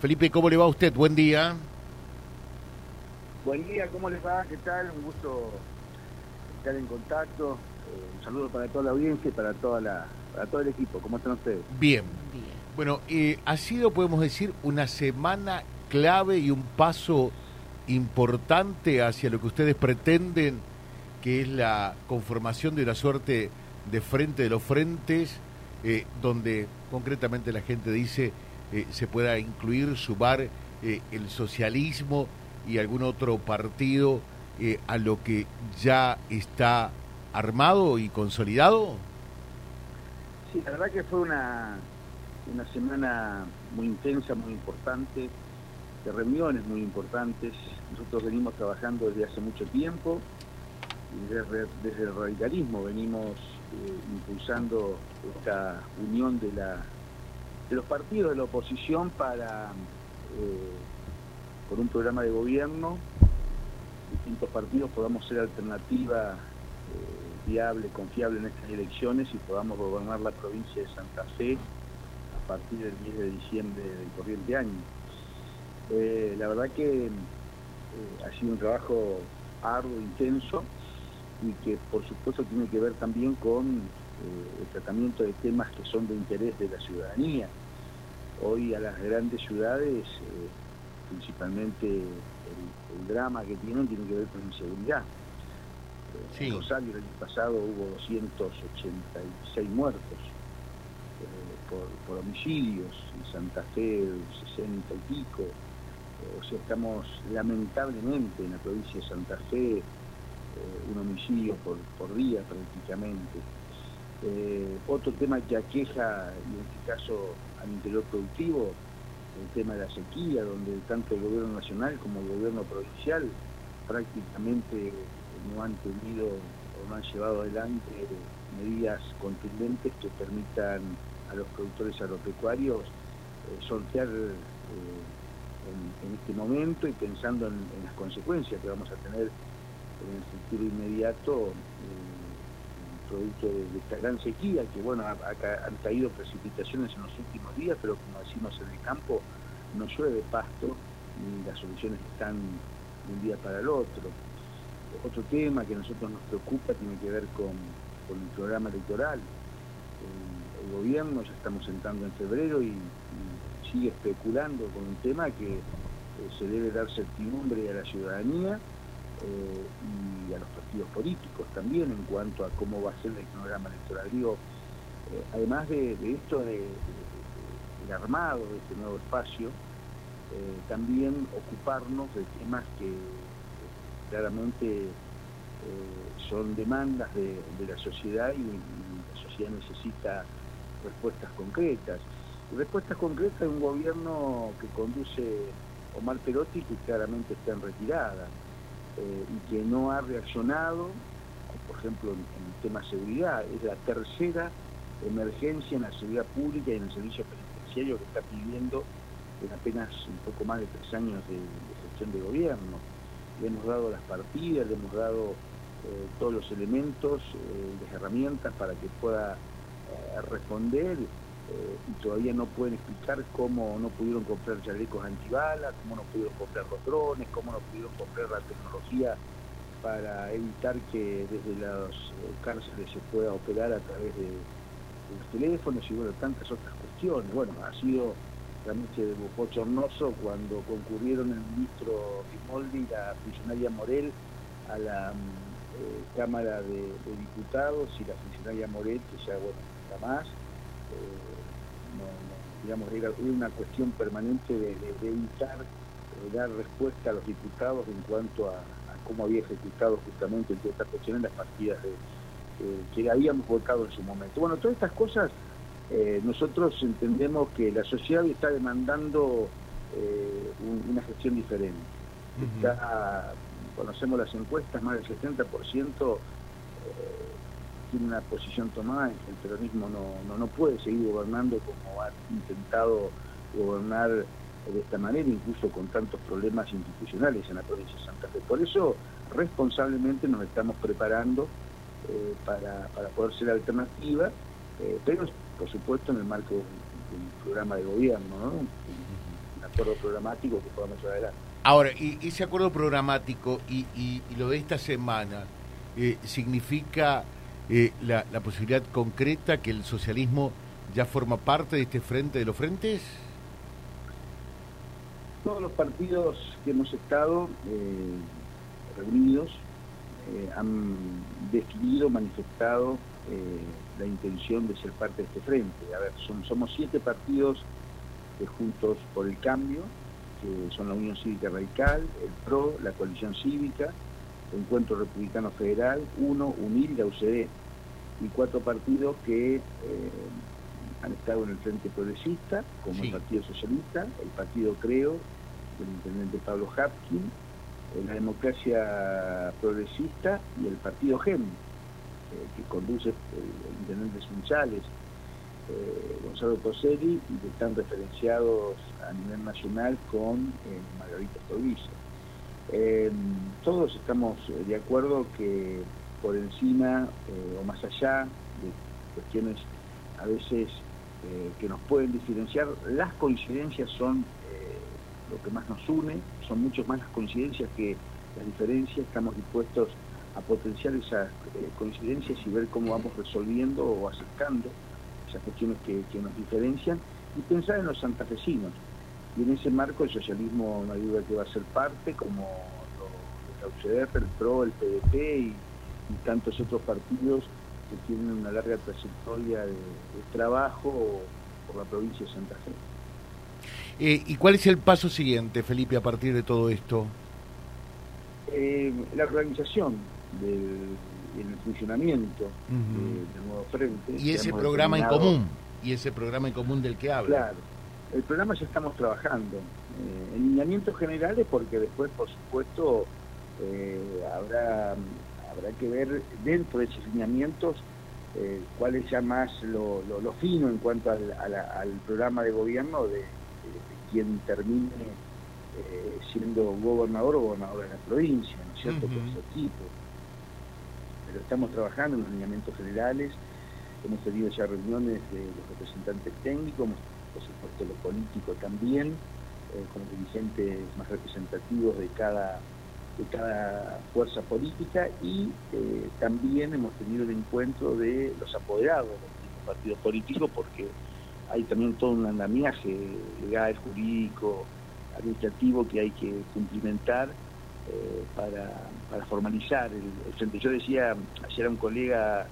Felipe, ¿cómo le va a usted? Buen día. Buen día, ¿cómo les va? ¿Qué tal? Un gusto estar en contacto. Eh, un saludo para toda la audiencia y para, toda la, para todo el equipo. ¿Cómo están ustedes? Bien. Bueno, eh, ha sido, podemos decir, una semana clave y un paso importante hacia lo que ustedes pretenden, que es la conformación de una suerte de frente de los frentes, eh, donde concretamente la gente dice eh, se pueda incluir, sumar eh, el socialismo y algún otro partido eh, a lo que ya está armado y consolidado? Sí, la verdad que fue una, una semana muy intensa, muy importante, de reuniones muy importantes. Nosotros venimos trabajando desde hace mucho tiempo desde, desde el radicalismo venimos impulsando esta unión de la los partidos de la oposición para, eh, con un programa de gobierno, distintos partidos podamos ser alternativa eh, viable, confiable en estas elecciones y podamos gobernar la provincia de Santa Fe a partir del 10 de diciembre del corriente año. Eh, la verdad que ha sido un trabajo arduo, intenso y que por supuesto tiene que ver también con el tratamiento de temas que son de interés de la ciudadanía hoy a las grandes ciudades, eh, principalmente el, drama que tienen tiene que ver con inseguridad. Eh, en Rosario el año pasado hubo 286 muertos eh, por, homicidios, en Santa Fe 60 y pico. o sea, estamos lamentablemente en la provincia de Santa Fe un homicidio por, por día prácticamente. Otro tema que aqueja, en este caso al interior productivo, el tema de la sequía, donde tanto el gobierno nacional como el gobierno provincial prácticamente no han tenido o no han llevado adelante medidas contundentes que permitan a los productores agropecuarios eh, sortear eh, en, este momento y pensando en, las consecuencias que vamos a tener en el futuro inmediato. Eh, producto de, esta gran sequía, que bueno, han caído precipitaciones en los últimos días, pero como decimos en el campo, no llueve pasto, ni las soluciones están de un día para el otro. Otro tema que a nosotros nos preocupa tiene que ver con, el programa electoral. El, gobierno ya estamos entrando en febrero y, sigue especulando con un tema que eh, se debe dar certidumbre a la ciudadanía eh, y a los partidos políticos también en cuanto a cómo va a ser el programa electoral. Eh, además de, esto, de, del armado de este nuevo espacio, eh, también ocuparnos de temas que claramente son demandas de, la sociedad y, la sociedad necesita respuestas concretas. respuestas concretas de un gobierno que conduce Omar Perotti que claramente está en retirada. Eh, y que no ha reaccionado, por ejemplo en, el tema de seguridad, es la tercera emergencia en la seguridad pública y en el servicio penitenciario que está pidiendo en apenas un poco más de tres años de, gestión de gobierno. Le hemos dado las partidas, le hemos dado eh, todos los elementos, eh, las herramientas para que pueda responder y todavía no pueden explicar cómo no pudieron comprar chalecos antibalas, cómo no pudieron comprar los drones, cómo no pudieron comprar la tecnología para evitar que desde las eh, cárceles se pueda operar a través de, los teléfonos y bueno, tantas otras cuestiones. Bueno, ha sido realmente bochornoso cuando concurrieron el ministro Gimoldi y la funcionaria Morel a la mm, eh, Cámara de, Diputados y la funcionaria Morel, que ya bueno, está más, digamos, era una cuestión permanente de, evitar eh, dar respuesta a los diputados en cuanto a, cómo había ejecutado justamente entre estas cuestiones las partidas que habíamos votado en su momento. Bueno, todas estas cosas eh, nosotros entendemos que la sociedad está demandando eh, una gestión diferente. conocemos las encuestas, más del 70% tiene una posición tomada el peronismo no, no, puede seguir gobernando como ha intentado gobernar de esta manera, incluso con tantos problemas institucionales en la provincia de Santa Fe. Por eso, responsablemente nos estamos preparando eh, para, poder ser alternativa, eh, pero por supuesto en el marco del, programa de gobierno. un acuerdo programático que podamos llevar adelante. Ahora, y ese acuerdo programático y, y, lo de esta semana eh, significa eh, la, posibilidad concreta que el socialismo ya forma parte de este frente de los frentes? Todos los partidos que hemos estado eh, reunidos han definido, manifestado la intención de ser parte de este frente. A ver, somos siete partidos Juntos por el Cambio, que son la Unión Cívica Radical, el PRO, la Coalición Cívica, Encuentro Republicano Federal, UNO, UNIL la UCD, y cuatro partidos que eh, han estado en el Frente Progresista, como el Partido Socialista, el Partido Creo, del intendente Pablo Hapkin, eh, la Democracia Progresista y el Partido GEM, eh, que conduce el intendente Sunchales, eh, Gonzalo Toselli y que están referenciados a nivel nacional con Margarita Estovilla. Eh, todos estamos de acuerdo que por encima o más allá de cuestiones a veces que nos pueden diferenciar, las coincidencias son lo que más nos une, son mucho más las coincidencias que las diferencias, estamos dispuestos a potenciar esas coincidencias y ver cómo vamos resolviendo o acercando esas cuestiones que, nos diferencian, y pensar en los santafesinos. Y en ese marco el socialismo no hay duda que va a ser parte, como lo, la el PRO, el PDP y, tantos otros partidos que tienen una larga trayectoria de, trabajo por la provincia de Santa Fe. Eh, ¿Y cuál es el paso siguiente, Felipe, a partir de todo esto? Eh, la organización del el funcionamiento del nuevo frente. Y ese programa en común, y ese programa en común del que habla. Claro, el programa ya estamos trabajando. Eh, en lineamientos generales, porque después, por supuesto, eh, habrá, habrá que ver dentro de esos lineamientos eh, cuál es ya más lo, lo, fino en cuanto al, al, programa de gobierno de, quien termine siendo gobernador o gobernador de la provincia, ¿no es cierto? Por ese equipo pero estamos trabajando en los lineamientos generales, hemos tenido ya reuniones de los representantes técnicos, por supuesto los políticos también, eh, con los dirigentes más representativos de cada, de cada fuerza política y eh, también hemos tenido el encuentro de los apoderados de los partidos políticos porque hay también todo un andamiaje legal, jurídico, administrativo que hay que cumplimentar eh, para, para, formalizar el, frente. Yo decía ayer a un colega,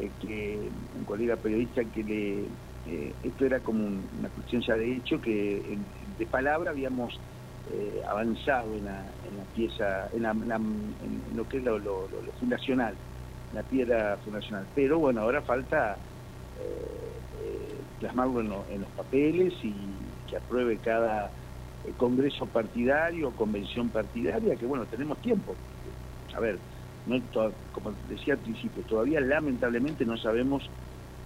eh, que un colega periodista que le, esto era como una cuestión ya de hecho, que de palabra habíamos avanzado en la, en la pieza, en, lo que es lo, fundacional, la piedra fundacional. Pero bueno, ahora falta plasmarlo en, en los papeles y que apruebe cada congreso partidario, convención partidaria, que bueno, tenemos tiempo. A ver, no, como decía al principio, todavía lamentablemente no sabemos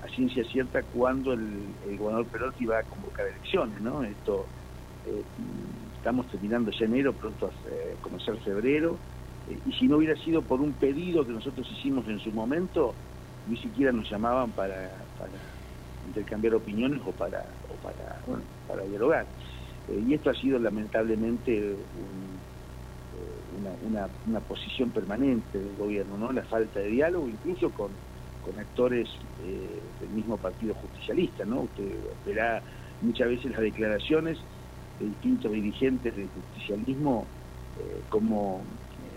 a ciencia cierta cuándo el, gobernador Perotti va a convocar elecciones, ¿no? Esto eh, estamos terminando ya enero, pronto a eh, comenzar febrero, eh, y si no hubiera sido por un pedido que nosotros hicimos en su momento, ni siquiera nos llamaban para, intercambiar opiniones o para, o para, bueno, para dialogar. Eh, y esto ha sido lamentablemente eh, una, posición permanente del gobierno, ¿no? la falta de diálogo, incluso con, con actores eh, del mismo partido justicialista. ¿no? Usted verá muchas veces las declaraciones distintos dirigentes del justicialismo como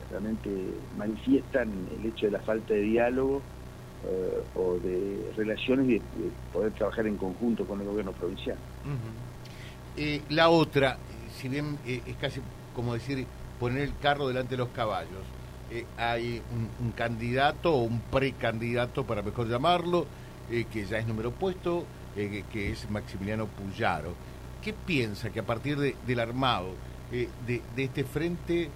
realmente manifiestan el hecho de la falta de diálogo o de relaciones y de, poder trabajar en conjunto con el gobierno provincial. Eh, la otra, si bien eh, es casi como decir poner el carro delante de los caballos, eh, hay un, candidato o un precandidato, para mejor llamarlo, que ya es número puesto, que es Maximiliano Puyaro. ¿Qué piensa que a partir del armado de, de, este frente,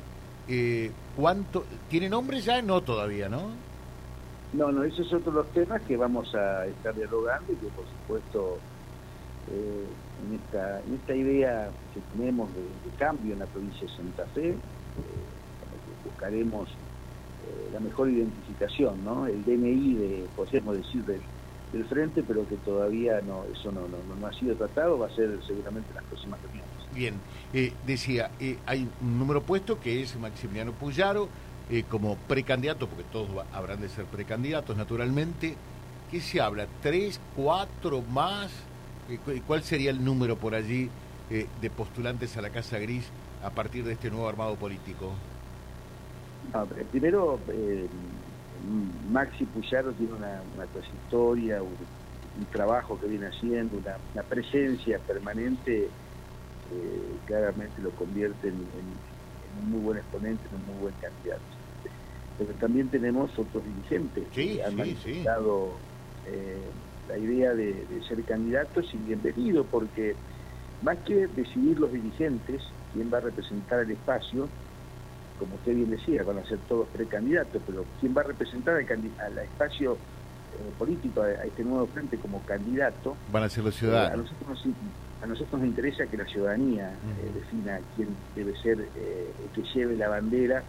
cuánto... ¿Tiene nombre ya? No todavía, ¿no? No, no, esos son otros los temas que vamos a estar dialogando y que por supuesto eh, en, esta, idea que tenemos de, cambio en la provincia de Santa Fe, eh, buscaremos eh, la mejor identificación, ¿no? el DNI, de, podríamos decir, del, frente, pero que todavía no eso no, no, no, ha sido tratado, va a ser seguramente en las próximas reuniones. Bien, eh, decía, eh, hay un número puesto que es Maximiliano Puyaro eh, como precandidato, porque todos habrán de ser precandidatos naturalmente. ¿Qué se habla? ¿Tres, cuatro más? ¿Cuál sería el número por allí de postulantes a la Casa Gris a partir de este nuevo armado político? primero, Maxi Puyaro tiene una, trayectoria, un, trabajo que viene haciendo, una presencia permanente claramente lo convierte en, un muy buen exponente, en un muy buen candidato. Pero también tenemos otros dirigentes que han manifestado eh, la idea de, ser candidatos y bienvenido, porque más que decidir los dirigentes quién va a representar el espacio, como usted bien decía, van a ser todos precandidatos, pero quién va a representar al, espacio eh, político, a, este nuevo frente como candidato, van a ser los ciudadanos. Eh, a nosotros a nosotros nos interesa que la ciudadanía eh, defina quién debe ser el que lleve la bandera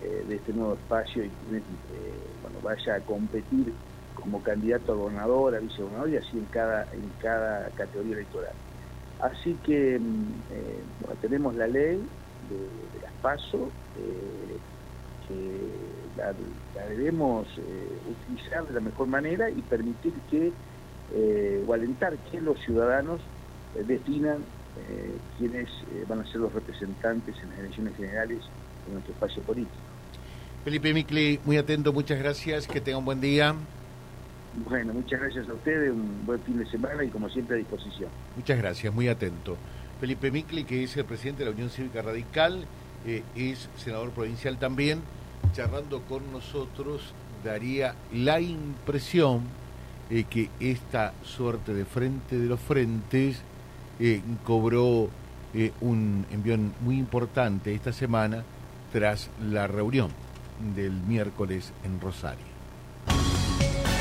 de este nuevo espacio y bueno, vaya a competir como candidato a gobernador, a vicegobernador y así en cada, en cada categoría electoral. Así que mm, tenemos la ley de, las PASO, que la, debemos utilizar de la mejor manera y permitir que, o alentar que los ciudadanos definan eh, quiénes eh, van a ser los representantes en las elecciones generales en nuestro espacio político. Felipe Micli, muy atento, muchas gracias, que tenga un buen día. Bueno, muchas gracias a ustedes, un buen fin de semana y como siempre a disposición. Muchas gracias, muy atento. Felipe Micli, que es el presidente de la Unión Cívica Radical, eh, es senador provincial también, charlando con nosotros, daría la impresión que esta suerte de frente de los frentes eh, cobró eh, un envión muy importante esta semana tras la reunión del miércoles en Rosario